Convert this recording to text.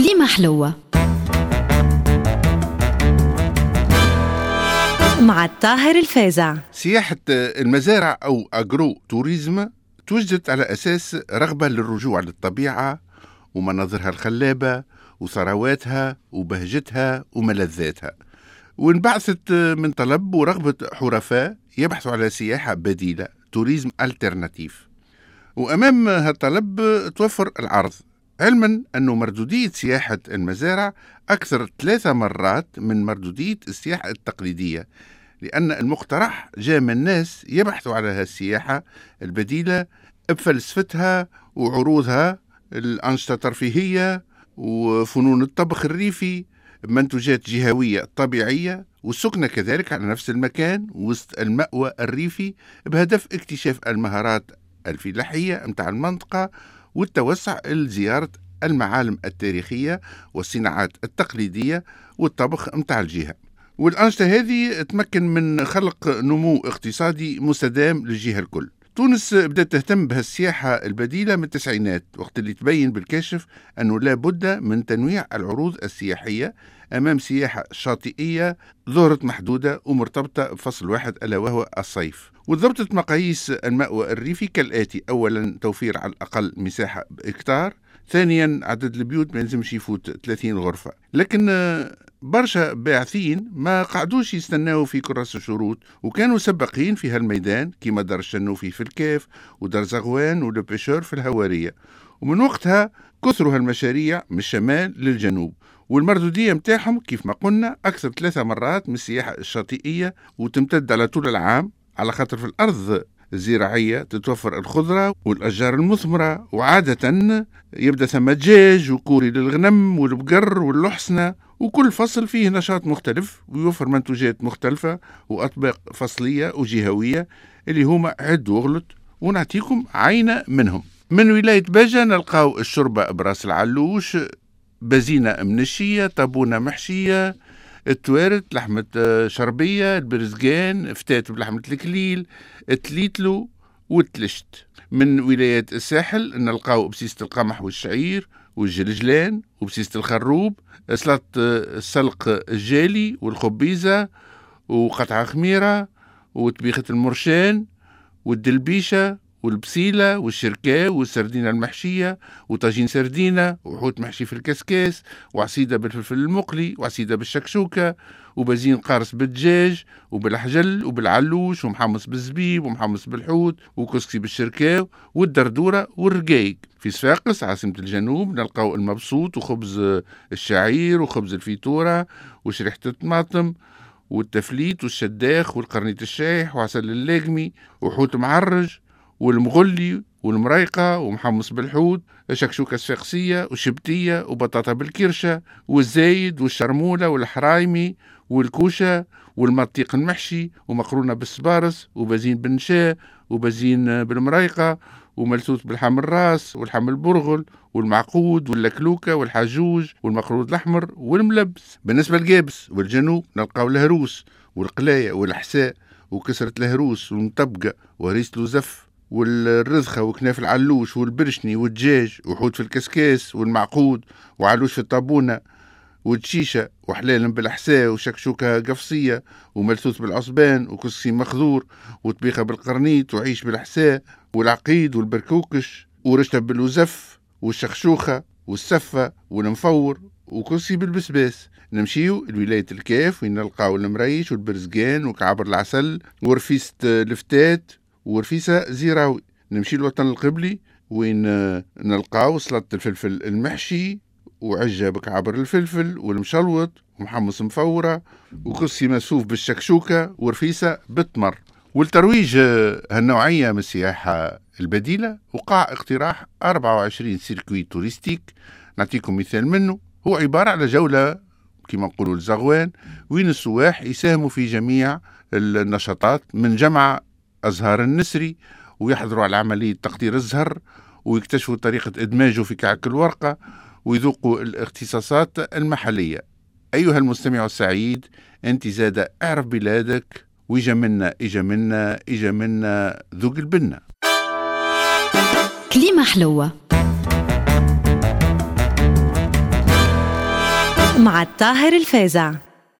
كليمة حلوة. مع الطاهر الفازع. سياحة المزارع أو أجرو توريزم توجدت على أساس رغبة للرجوع للطبيعة ومناظرها الخلابة وثرواتها وبهجتها وملذاتها. وانبعثت من طلب ورغبة حرفاء يبحثوا على سياحة بديلة توريزم ألترناتيف. وأمام هالطلب توفر العرض. علما أن مردودية سياحة المزارع أكثر ثلاثة مرات من مردودية السياحة التقليدية لأن المقترح جاء من ناس يبحثوا على هالسياحة البديلة بفلسفتها وعروضها الأنشطة الترفيهية وفنون الطبخ الريفي منتوجات جهوية طبيعية والسكنة كذلك على نفس المكان وسط المأوى الريفي بهدف اكتشاف المهارات الفلاحية متاع المنطقة والتوسع لزيارة المعالم التاريخية والصناعات التقليدية والطبخ متاع الجهة. والأنشطة هذه تمكن من خلق نمو اقتصادي مستدام للجهة الكل. تونس بدأت تهتم بهالسياحة البديلة من التسعينات وقت اللي تبين بالكاشف أنه لا بد من تنويع العروض السياحية أمام سياحة شاطئية ظهرت محدودة ومرتبطة بفصل واحد ألا وهو الصيف. وضبطت مقاييس المأوى الريفي كالآتي أولا توفير على الأقل مساحة بإكتار ثانيا عدد البيوت ما يلزمش يفوت 30 غرفة. لكن برشا باعثين ما قعدوش يستناو في كراس الشروط وكانوا سباقين في هالميدان كيما دار الشنوفي في الكاف ودار زغوان ولبيشور في الهوارية. ومن وقتها كثروا هالمشاريع من الشمال للجنوب. والمردودية متاعهم كيف ما قلنا أكثر ثلاثة مرات من السياحة الشاطئية وتمتد على طول العام على خاطر في الأرض الزراعية تتوفر الخضرة والأشجار المثمرة وعادة يبدأ ثم دجاج وكوري للغنم والبقر واللحسنة وكل فصل فيه نشاط مختلف ويوفر منتوجات مختلفة وأطباق فصلية وجهوية اللي هما عد وغلط ونعطيكم عينة منهم. من ولاية بجا نلقاو الشربة براس العلوش بزينة منشية طابونة محشية التوارت لحمة شربية البرزقان فتات بلحمة الكليل التليتلو والتلشت. من ولايات الساحل نلقاو بسيسة القمح والشعير والجلجلان وبسيسة الخروب سلطة السلق الجالي والخبيزة وقطعة خميرة وطبيخة المرشان والدلبيشة والبسيلة والشركاء والسردينة المحشية وطاجين سردينة وحوت محشي في الكسكاس وعصيدة بالفلفل المقلي وعصيدة بالشكشوكة وبزين قارص بالدجاج وبالحجل وبالعلوش ومحمص بالزبيب ومحمص بالحوت وكسكسي بالشركاو والدردورة والرقايق. في صفاقس عاصمة الجنوب نلقاو المبسوط وخبز الشعير وخبز الفيتورة وشريحة الطماطم والتفليت والشداخ والقرنيت الشايح وعسل اللاقمي وحوت معرج والمغلي والمريقة ومحمص بالحوت شكشوكة صفاقسية وشبتية وبطاطا بالكرشة والزايد والشرمولة والحرايمي والكوشة والمطيق المحشي ومقرونة بالسبارس وبزين بالنشاء وبزين بالمريقة وملسوس بالحم الراس والحم البرغل والمعقود واللكلوكة والحجوج والمقرود الأحمر والملبس. بالنسبة للجابس والجنوب نلقاو الهروس والقلاية والحساء وكسرة الهروس والمطبقة وهريسة الوزف. والرزخة وكناف العلوش والبرشني والدجاج وحوت في الكسكاس والمعقود وعلوش في الطابونة والتشيشة وحلال بالحساء وشكشوكة قفصية وملثوث بالعصبان وكسكسي مخذور وطبيخة بالقرنيط وعيش بالحساء والعقيد والبركوكش ورشتة بالوزف والشخشوخة والسفة والمفور وكرسي بالبسباس. نمشيو لولاية الكاف وين نلقاو المريش والبرزقان وكعبر العسل ورفيسة الفتات ورفيسة زيراوي. نمشي للوطن القبلي وين نلقاو سلطة الفلفل المحشي وعجة بكعبر الفلفل والمشلوط ومحمص مفورة وكسي مسوف بالشكشوكة ورفيسة بالتمر والترويج هالنوعية من السياحة البديلة وقع اقتراح 24 circuit touristique. نعطيكم مثال منه. هو عبارة على جولة كما نقولوا الزغوان وين السواح يساهموا في جميع النشاطات من جمع أزهار النسري ويحضروا على عملية تقطير الزهر ويكتشفوا طريقة إدماجه في كعك الورقة ويذوقوا الاختصاصات المحلية. أيها المستمع السعيد أنت زاد أعرف بلادك ويجا منا إجا منا إجا منا ذوق البنة كليمة حلوة. مع الطاهر الفازع.